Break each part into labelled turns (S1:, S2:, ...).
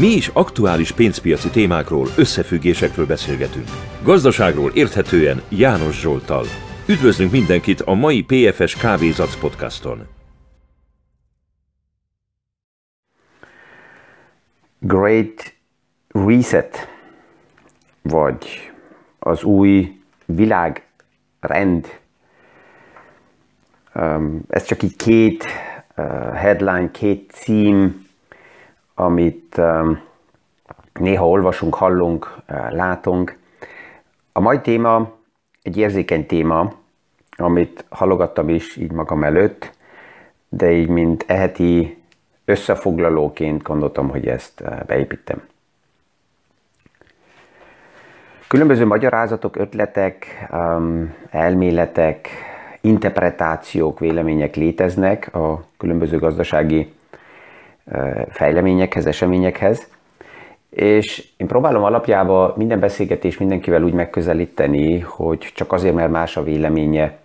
S1: Mi is aktuális pénzpiaci témákról, összefüggésekről beszélgetünk. Gazdaságról érthetően János Zsoltal. Üdvözlünk mindenkit a mai PFS Kávézac podcaston.
S2: Great Reset, vagy az új világrend. Ez csak így két headline, két cím, amit um, néha olvasunk, hallunk, uh, látunk. A mai téma egy érzékeny téma, amit halogattam is így magam előtt, de így mint eheti összefoglalóként gondoltam, hogy ezt uh, beépítem. Különböző magyarázatok, ötletek, um, elméletek, interpretációk, vélemények léteznek a különböző gazdasági fejleményekhez, eseményekhez, és én próbálom alapjában minden beszélgetés mindenkivel úgy megközelíteni, hogy csak azért, mert más a véleménye,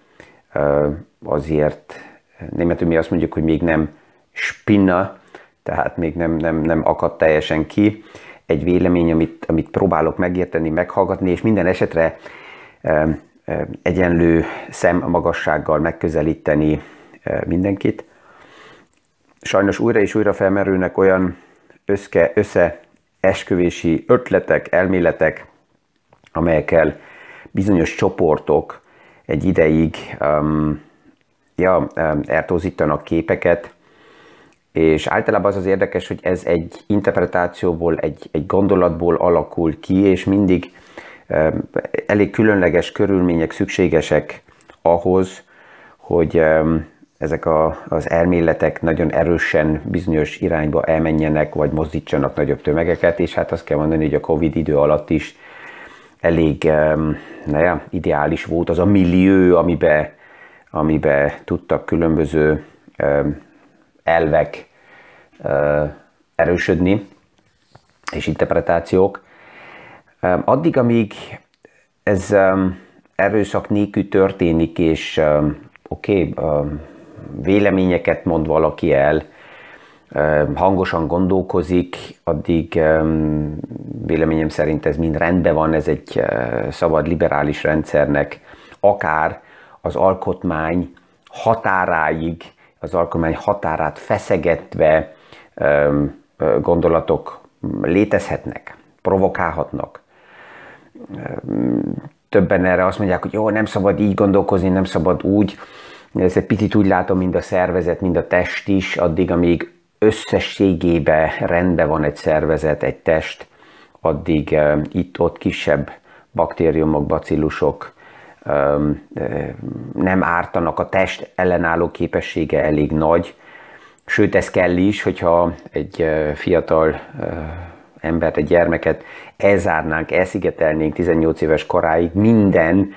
S2: azért németül mi azt mondjuk, hogy még nem spinna, tehát még nem, nem, nem akad teljesen ki. Egy vélemény, amit, amit próbálok megérteni, meghallgatni, és minden esetre egyenlő szemmagassággal megközelíteni mindenkit sajnos újra és újra felmerülnek olyan összke, összeesküvési ötletek, elméletek, amelyekkel bizonyos csoportok egy ideig um, ja, um, eltozítanak képeket, és általában az az érdekes, hogy ez egy interpretációból, egy, egy gondolatból alakul ki, és mindig um, elég különleges körülmények szükségesek ahhoz, hogy um, ezek a, az elméletek nagyon erősen bizonyos irányba elmenjenek, vagy mozdítsanak nagyobb tömegeket, és hát azt kell mondani, hogy a Covid idő alatt is elég naja, ideális volt az a millió, amiben, amiben tudtak különböző elvek erősödni, és interpretációk. Addig, amíg ez erőszak nélkül történik, és oké, okay, véleményeket mond valaki el, hangosan gondolkozik, addig véleményem szerint ez mind rendben van, ez egy szabad liberális rendszernek akár az alkotmány határáig, az alkotmány határát feszegetve gondolatok létezhetnek, provokálhatnak. Többen erre azt mondják, hogy jó, nem szabad így gondolkozni, nem szabad úgy, ez egy picit úgy látom, mind a szervezet, mind a test is, addig, amíg összességében rendben van egy szervezet, egy test, addig itt-ott kisebb baktériumok, bacillusok nem ártanak, a test ellenálló képessége elég nagy, sőt ez kell is, hogyha egy fiatal embert, egy gyermeket elzárnánk, elszigetelnénk 18 éves koráig minden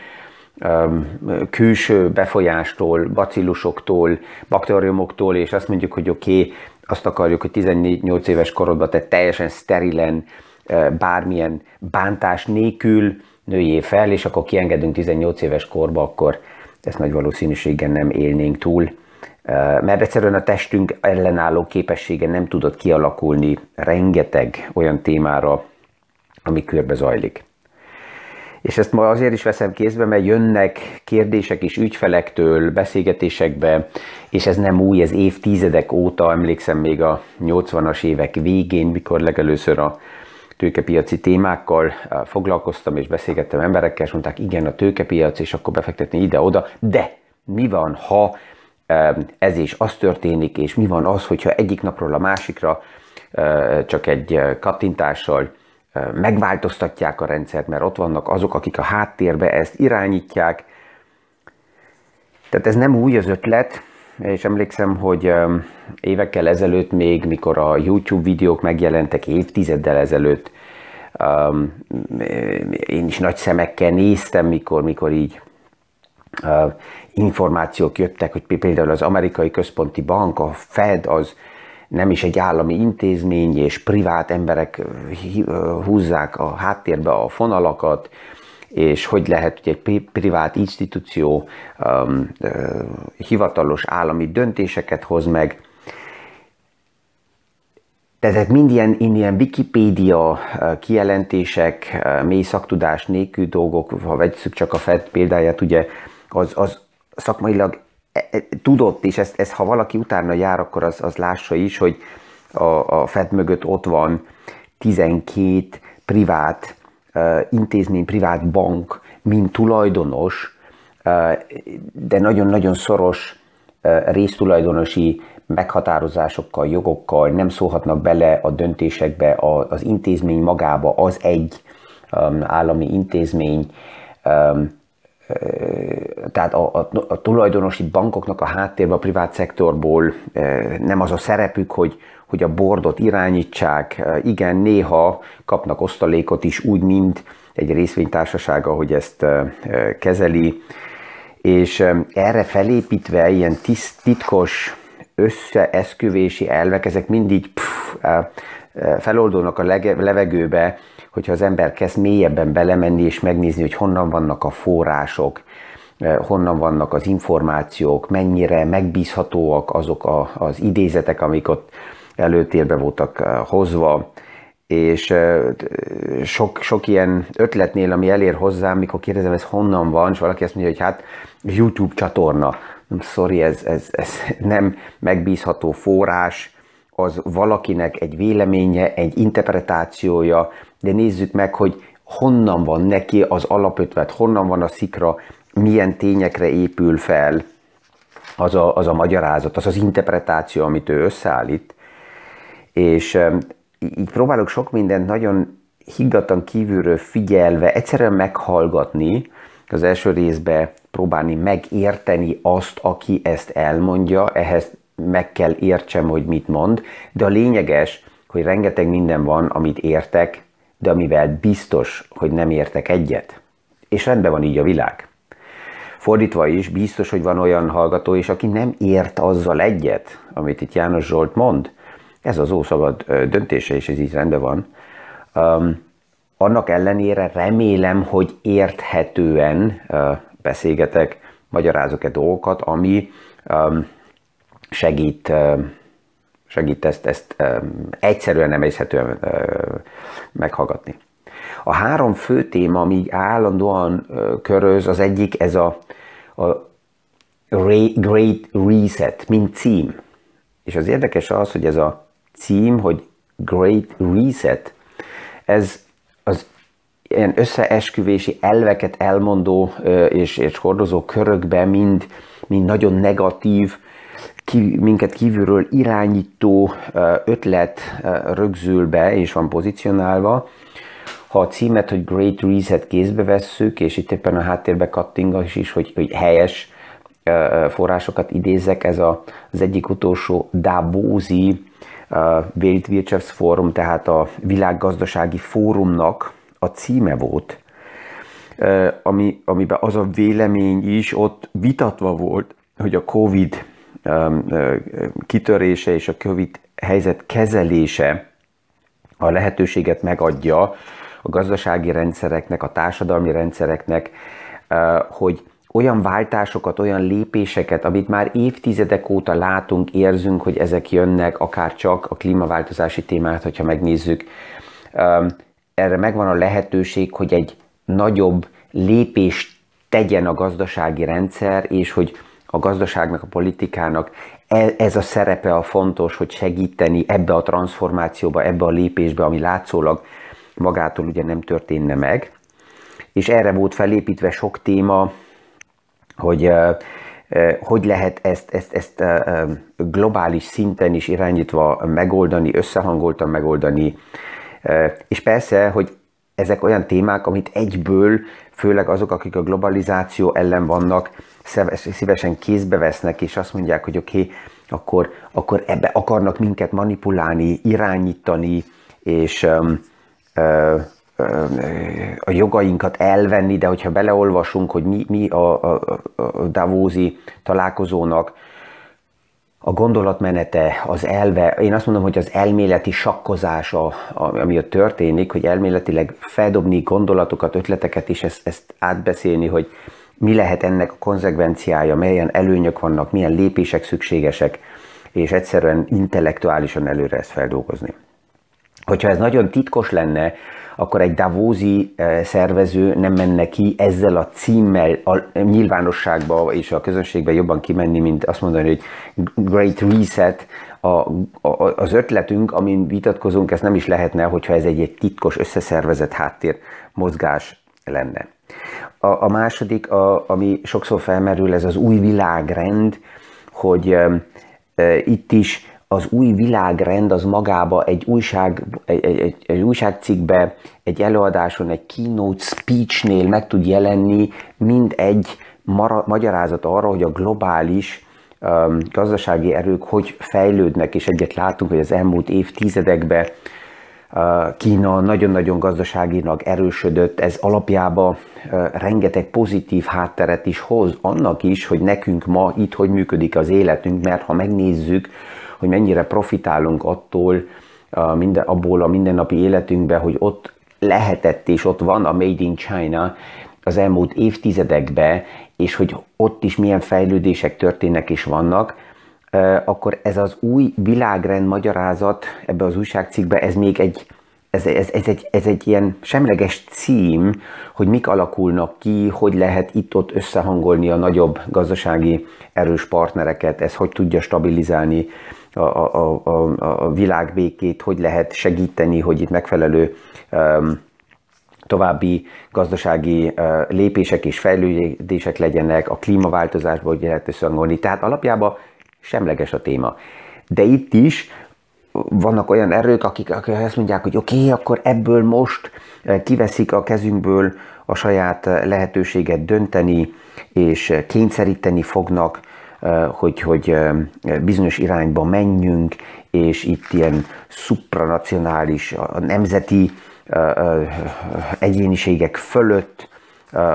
S2: külső befolyástól, bacillusoktól, baktériumoktól, és azt mondjuk, hogy oké, okay, azt akarjuk, hogy 18 éves korodban te teljesen sterilen, bármilyen bántás nélkül nőjé fel, és akkor kiengedünk 18 éves korba, akkor ezt nagy valószínűséggel nem élnénk túl. Mert egyszerűen a testünk ellenálló képessége nem tudott kialakulni rengeteg olyan témára, ami körbe zajlik. És ezt ma azért is veszem kézbe, mert jönnek kérdések is ügyfelektől, beszélgetésekbe, és ez nem új, ez évtizedek óta, emlékszem még a 80-as évek végén, mikor legelőször a tőkepiaci témákkal foglalkoztam, és beszélgettem emberekkel, és mondták, igen, a tőkepiac, és akkor befektetni ide-oda, de mi van, ha ez is az történik, és mi van az, hogyha egyik napról a másikra csak egy kattintással megváltoztatják a rendszert, mert ott vannak azok, akik a háttérbe ezt irányítják. Tehát ez nem új az ötlet, és emlékszem, hogy évekkel ezelőtt még, mikor a YouTube videók megjelentek évtizeddel ezelőtt, én is nagy szemekkel néztem, mikor, mikor így információk jöttek, hogy például az amerikai központi bank, a Fed, az nem is egy állami intézmény, és privát emberek húzzák a háttérbe a fonalakat, és hogy lehet, hogy egy privát institúció um, uh, hivatalos állami döntéseket hoz meg. ezek mind ilyen, ilyen Wikipédia kijelentések, mély szaktudás nélkül dolgok, ha vegyük csak a FED példáját, ugye az, az szakmailag tudott, és ezt, ezt, ha valaki utána jár, akkor az, az lássa is, hogy a, a FED mögött ott van 12 privát uh, intézmény, privát bank, mint tulajdonos, uh, de nagyon-nagyon szoros uh, résztulajdonosi meghatározásokkal, jogokkal nem szólhatnak bele a döntésekbe, az intézmény magába, az egy um, állami intézmény, um, tehát a, a, a tulajdonosi bankoknak a háttérben a privát szektorból nem az a szerepük, hogy, hogy a bordot irányítsák. Igen, néha kapnak osztalékot is úgy, mint egy részvénytársasága, hogy ezt kezeli, és erre felépítve ilyen titkos összeeszkövési elvek, ezek mindig pff, feloldulnak a levegőbe, hogyha az ember kezd mélyebben belemenni és megnézni, hogy honnan vannak a források, honnan vannak az információk, mennyire megbízhatóak azok a, az idézetek, amik ott előtérbe voltak hozva, és sok, sok ilyen ötletnél, ami elér hozzám, mikor kérdezem, ez honnan van, és valaki azt mondja, hogy hát YouTube csatorna. Sorry, ez, ez, ez nem megbízható forrás, az valakinek egy véleménye, egy interpretációja, de nézzük meg, hogy honnan van neki az alapötvet, honnan van a szikra, milyen tényekre épül fel az a, az a magyarázat, az az interpretáció, amit ő összeállít. És így próbálok sok mindent nagyon higgadtan kívülről figyelve, egyszerűen meghallgatni, az első részben próbálni megérteni azt, aki ezt elmondja, ehhez meg kell értsem, hogy mit mond, de a lényeges, hogy rengeteg minden van, amit értek, de amivel biztos, hogy nem értek egyet. És rendben van így a világ. Fordítva is, biztos, hogy van olyan hallgató is, aki nem ért azzal egyet, amit itt János Zsolt mond. Ez az ószabad döntése, és ez így rendben van. Um, annak ellenére remélem, hogy érthetően beszélgetek, magyarázok-e dolgokat, ami um, segít, um, segít ezt, ezt egyszerűen emészhetően uh, meghallgatni. A három fő téma, ami állandóan köröz, az egyik ez a, a Great Reset, mint cím. És az érdekes az, hogy ez a cím, hogy Great Reset, ez az ilyen összeesküvési elveket elmondó és, és hordozó körökbe mind, mind nagyon negatív, minket kívülről irányító ötlet rögzül be és van pozícionálva. Ha a címet, hogy Great Reset kézbe vesszük, és itt éppen a háttérbe kattingas is, hogy, hogy helyes forrásokat idézek, ez a, az egyik utolsó Davosi Weltwirtschaftsforum, tehát a világgazdasági fórumnak a címe volt, ami, amiben az a vélemény is ott vitatva volt, hogy a Covid kitörése és a Covid helyzet kezelése a lehetőséget megadja a gazdasági rendszereknek, a társadalmi rendszereknek, hogy olyan váltásokat, olyan lépéseket, amit már évtizedek óta látunk, érzünk, hogy ezek jönnek, akár csak a klímaváltozási témát, hogyha megnézzük, erre megvan a lehetőség, hogy egy nagyobb lépést tegyen a gazdasági rendszer, és hogy a gazdaságnak, a politikának e, ez a szerepe a fontos, hogy segíteni ebbe a transformációba, ebbe a lépésbe, ami látszólag magától ugye nem történne meg. És erre volt felépítve sok téma, hogy hogy lehet ezt, ezt, ezt globális szinten is irányítva megoldani, összehangoltan megoldani, és persze, hogy ezek olyan témák, amit egyből, főleg azok, akik a globalizáció ellen vannak, szívesen kézbe vesznek, és azt mondják, hogy oké, okay, akkor, akkor ebbe akarnak minket manipulálni, irányítani, és um, uh, a jogainkat elvenni, de hogyha beleolvasunk, hogy mi, mi a, a, a Davózi találkozónak a gondolatmenete, az elve, én azt mondom, hogy az elméleti sakkozása, ami ott történik, hogy elméletileg feldobni gondolatokat, ötleteket is, ezt, ezt átbeszélni, hogy mi lehet ennek a konzekvenciája, milyen előnyök vannak, milyen lépések szükségesek, és egyszerűen intellektuálisan előre ezt feldolgozni. Hogyha ez nagyon titkos lenne, akkor egy Davosi szervező nem menne ki ezzel a címmel a nyilvánosságba és a közönségbe jobban kimenni, mint azt mondani, hogy Great Reset, a, a, az ötletünk, amin vitatkozunk, ez nem is lehetne, hogyha ez egy, egy titkos, összeszervezett háttér mozgás lenne. A, a második, a, ami sokszor felmerül, ez az új világrend, hogy e, e, itt is az új világrend az magába egy, újság, egy, egy, egy újságcikkbe, egy előadáson, egy keynote speechnél meg tud jelenni, mind egy mara, magyarázat arra, hogy a globális um, gazdasági erők hogy fejlődnek, és egyet látunk, hogy az elmúlt évtizedekben uh, Kína nagyon-nagyon gazdaságinak erősödött, ez alapjába uh, rengeteg pozitív hátteret is hoz, annak is, hogy nekünk ma itt hogy működik az életünk, mert ha megnézzük, hogy mennyire profitálunk attól, a minden, abból a mindennapi életünkben, hogy ott lehetett és ott van a Made in China az elmúlt évtizedekben, és hogy ott is milyen fejlődések történnek és vannak, akkor ez az új világrend magyarázat ebbe az újságcikkbe, ez még egy, ez, ez, ez, egy, ez egy ilyen semleges cím, hogy mik alakulnak ki, hogy lehet itt-ott összehangolni a nagyobb gazdasági erős partnereket, ez hogy tudja stabilizálni a, a, a, a világbékét, hogy lehet segíteni, hogy itt megfelelő um, további gazdasági uh, lépések és fejlődések legyenek, a klímaváltozásba hogy lehet összehangolni. Tehát alapjában semleges a téma. De itt is vannak olyan erők, akik, akik azt mondják, hogy oké, okay, akkor ebből most kiveszik a kezünkből a saját lehetőséget dönteni, és kényszeríteni fognak hogy, hogy bizonyos irányba menjünk, és itt ilyen supranacionális, a nemzeti egyéniségek fölött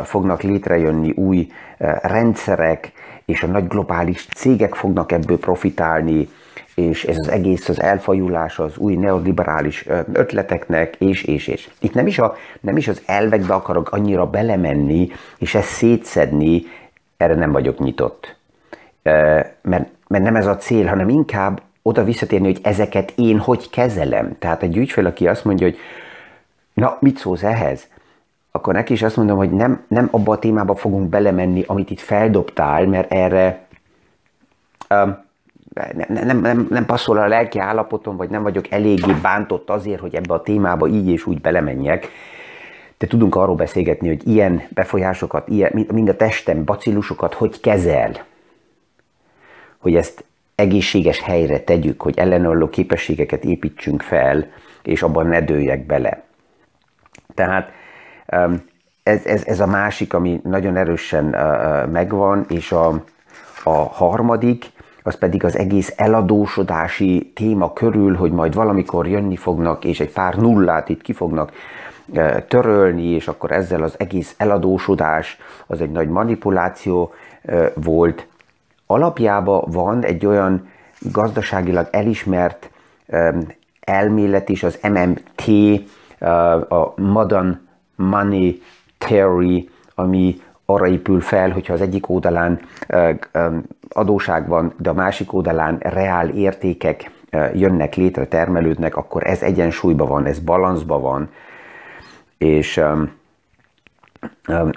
S2: fognak létrejönni új rendszerek, és a nagy globális cégek fognak ebből profitálni, és ez az egész az elfajulás az új neoliberális ötleteknek, és, és, és. Itt nem is, a, nem is az elvekbe akarok annyira belemenni, és ezt szétszedni, erre nem vagyok nyitott mert, mert nem ez a cél, hanem inkább oda visszatérni, hogy ezeket én hogy kezelem. Tehát egy ügyfél, aki azt mondja, hogy na, mit szólsz ehhez? Akkor neki is azt mondom, hogy nem, nem abba a témába fogunk belemenni, amit itt feldobtál, mert erre um, nem, nem, nem, nem passzol a lelki állapotom, vagy nem vagyok eléggé bántott azért, hogy ebbe a témába így és úgy belemenjek. De tudunk arról beszélgetni, hogy ilyen befolyásokat, ilyen, mind a testem, bacillusokat hogy kezel hogy ezt egészséges helyre tegyük, hogy ellenálló képességeket építsünk fel, és abban ne dőljek bele. Tehát ez, ez, ez a másik, ami nagyon erősen megvan, és a, a harmadik, az pedig az egész eladósodási téma körül, hogy majd valamikor jönni fognak, és egy pár nullát itt ki fognak törölni, és akkor ezzel az egész eladósodás az egy nagy manipuláció volt alapjában van egy olyan gazdaságilag elismert elmélet is, az MMT, a Modern Money Theory, ami arra épül fel, hogyha az egyik oldalán adóság van, de a másik oldalán reál értékek jönnek létre, termelődnek, akkor ez egyensúlyban van, ez balanszban van, és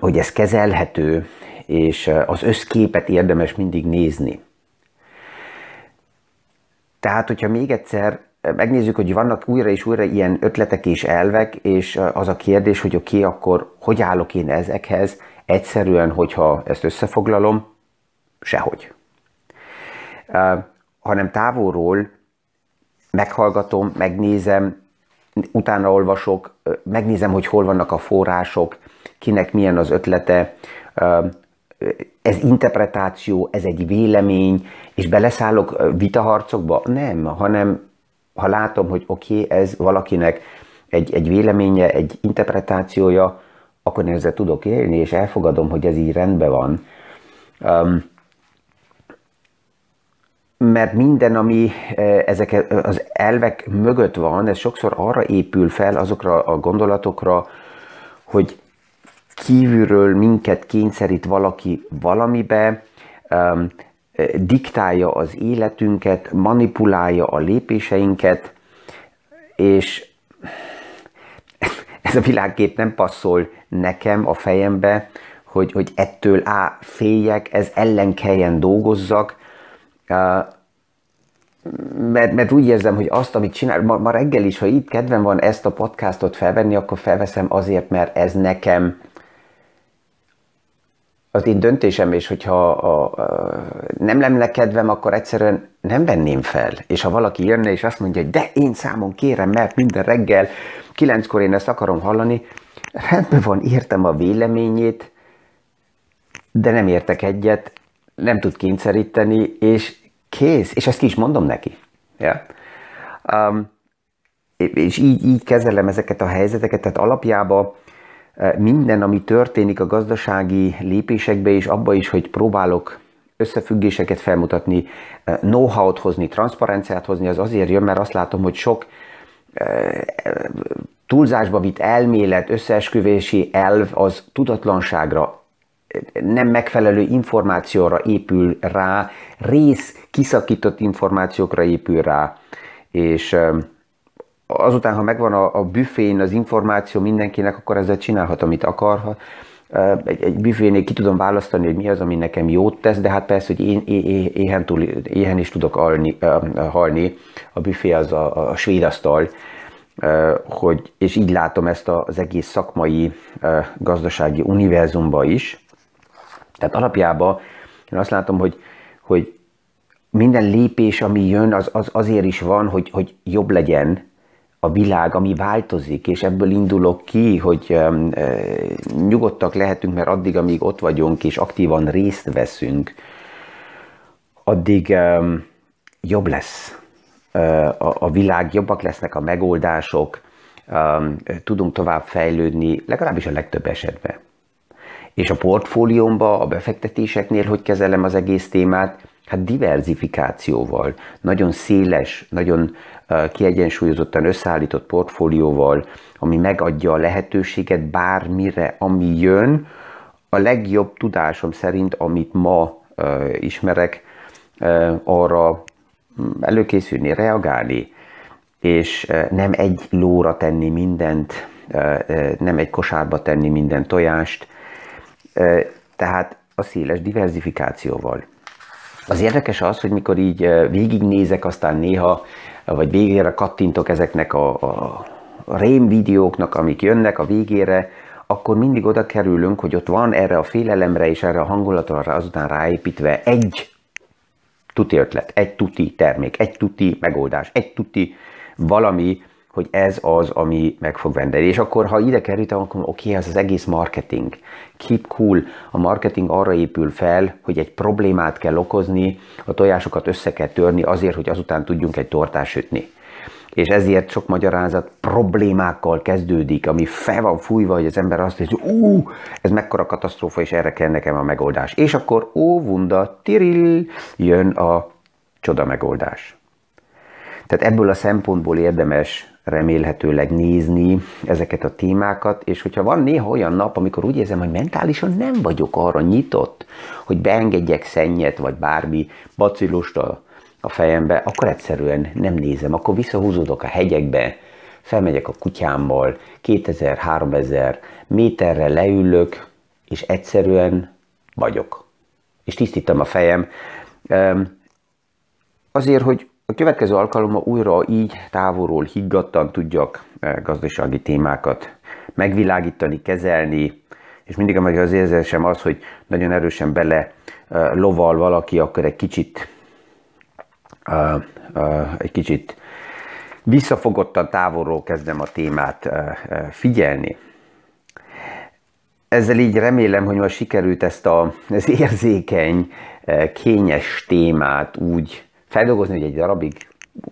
S2: hogy ez kezelhető, és az összképet érdemes mindig nézni. Tehát, hogyha még egyszer megnézzük, hogy vannak újra és újra ilyen ötletek és elvek, és az a kérdés, hogy oké, okay, akkor hogy állok én ezekhez? Egyszerűen, hogyha ezt összefoglalom, sehogy. Hanem távolról meghallgatom, megnézem, utána olvasok, megnézem, hogy hol vannak a források, kinek milyen az ötlete, ez interpretáció, ez egy vélemény, és beleszállok vitaharcokba? Nem, hanem ha látom, hogy oké, okay, ez valakinek egy, egy véleménye, egy interpretációja, akkor én ezzel tudok élni, és elfogadom, hogy ez így rendben van. Um, mert minden, ami ezek az elvek mögött van, ez sokszor arra épül fel, azokra a gondolatokra, hogy kívülről minket kényszerít valaki valamibe, um, diktálja az életünket, manipulálja a lépéseinket, és ez a világkép nem passzol nekem a fejembe, hogy, hogy ettől á, féljek, ez ellen kelljen dolgozzak, mert, mert úgy érzem, hogy azt, amit csinál, ma, ma reggel is, ha itt kedvem van ezt a podcastot felvenni, akkor felveszem azért, mert ez nekem az én döntésem, és hogyha a, a, nem lenne kedvem, akkor egyszerűen nem venném fel. És ha valaki jönne, és azt mondja, hogy de én számon kérem, mert minden reggel kilenckor én ezt akarom hallani, rendben van, értem a véleményét, de nem értek egyet, nem tud kényszeríteni, és kész, és ezt ki is mondom neki. Ja? Um, és így, így kezelem ezeket a helyzeteket, tehát alapjában minden, ami történik a gazdasági lépésekbe, és abba is, hogy próbálok összefüggéseket felmutatni, e, know-how-t hozni, transzparenciát hozni, az azért jön, mert azt látom, hogy sok e, túlzásba vitt elmélet, összeesküvési elv az tudatlanságra nem megfelelő információra épül rá, rész kiszakított információkra épül rá, és azután, ha megvan a, a büfén az információ mindenkinek, akkor ezzel csinálhat, amit akar. Egy, egy büfénél ki tudom választani, hogy mi az, ami nekem jót tesz, de hát persze, hogy én éhen, túl, éhen is tudok alni, halni. A büfé az a, a svéd asztal, hogy, és így látom ezt az egész szakmai gazdasági univerzumba is. Tehát alapjában én azt látom, hogy, hogy minden lépés, ami jön, az, az azért is van, hogy, hogy jobb legyen a világ, ami változik, és ebből indulok ki, hogy e, nyugodtak lehetünk, mert addig, amíg ott vagyunk, és aktívan részt veszünk, addig jobb lesz uh, a, világ, jobbak lesznek a megoldások, tudunk tovább fejlődni, legalábbis a legtöbb esetben. És a portfóliómba, a befektetéseknél hogy kezelem az egész témát? Hát diversifikációval, nagyon széles, nagyon kiegyensúlyozottan összeállított portfólióval, ami megadja a lehetőséget bármire, ami jön, a legjobb tudásom szerint, amit ma ismerek, arra mm, előkészülni, reagálni, és nem egy lóra tenni mindent, nem egy kosárba tenni minden tojást, tehát a széles diversifikációval. Az érdekes az, hogy mikor így végignézek, aztán néha, vagy végére kattintok ezeknek a, a, rém videóknak, amik jönnek a végére, akkor mindig oda kerülünk, hogy ott van erre a félelemre és erre a hangulatra azután ráépítve egy tuti ötlet, egy tuti termék, egy tuti megoldás, egy tuti valami, hogy ez az, ami meg fog vendeni. És akkor, ha ide került, akkor oké, okay, ez az egész marketing. Keep cool. A marketing arra épül fel, hogy egy problémát kell okozni, a tojásokat össze kell törni azért, hogy azután tudjunk egy tortát sütni. És ezért sok magyarázat problémákkal kezdődik, ami fel van fújva, hogy az ember azt hogy ú, ez mekkora katasztrófa, és erre kell nekem a megoldás. És akkor, ó, vunda, tiril, jön a csoda megoldás. Tehát ebből a szempontból érdemes remélhetőleg nézni ezeket a témákat, és hogyha van néha olyan nap, amikor úgy érzem, hogy mentálisan nem vagyok arra nyitott, hogy beengedjek szennyet, vagy bármi bacillust a, a fejembe, akkor egyszerűen nem nézem, akkor visszahúzódok a hegyekbe, felmegyek a kutyámmal, 2000-3000 méterre leülök, és egyszerűen vagyok. És tisztítom a fejem. Azért, hogy a következő alkalommal újra így távolról higgadtan tudjak eh, gazdasági témákat megvilágítani, kezelni, és mindig az érzésem az, hogy nagyon erősen bele eh, loval valaki, akkor egy kicsit eh, egy kicsit visszafogottan távolról kezdem a témát figyelni. Ezzel így remélem, hogy most sikerült ezt a, az érzékeny, kényes témát úgy feldolgozni, hogy egy darabig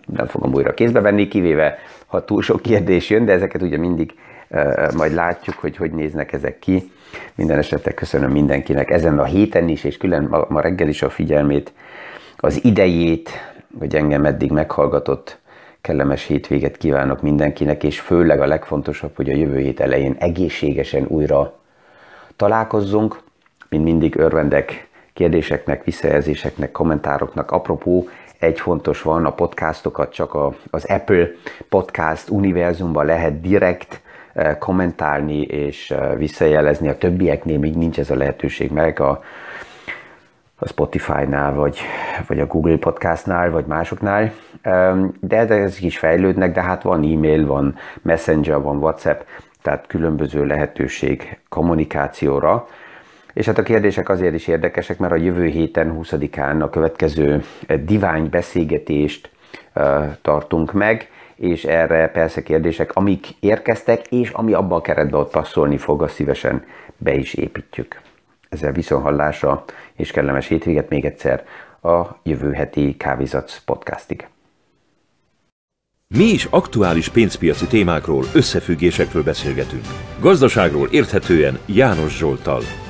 S2: nem fogom újra kézbe venni, kivéve ha túl sok kérdés jön, de ezeket ugye mindig uh, majd látjuk, hogy hogy néznek ezek ki. Minden esetre köszönöm mindenkinek ezen a héten is, és külön ma, ma reggel is a figyelmét, az idejét, hogy engem eddig meghallgatott. Kellemes hétvéget kívánok mindenkinek, és főleg a legfontosabb, hogy a jövő hét elején egészségesen újra találkozzunk. Mint mindig örvendek kérdéseknek, visszajelzéseknek, kommentároknak. Apropó, egy fontos van, a podcastokat csak a, az Apple Podcast univerzumban lehet direkt kommentálni és visszajelezni. A többieknél még nincs ez a lehetőség meg. A, a Spotify-nál, vagy, vagy a Google Podcastnál, vagy másoknál, de ezek is fejlődnek, de hát van e-mail, van Messenger, van WhatsApp, tehát különböző lehetőség kommunikációra. És hát a kérdések azért is érdekesek, mert a jövő héten, 20-án a következő divány beszélgetést tartunk meg, és erre persze kérdések, amik érkeztek, és ami abban a keretben ott passzolni fog, azt szívesen be is építjük. Ezzel viszonhallásra és kellemes hétvéget még egyszer a jövő heti Kávézatsz podcastig.
S1: Mi is aktuális pénzpiaci témákról, összefüggésekről beszélgetünk. Gazdaságról érthetően János Zsoltal.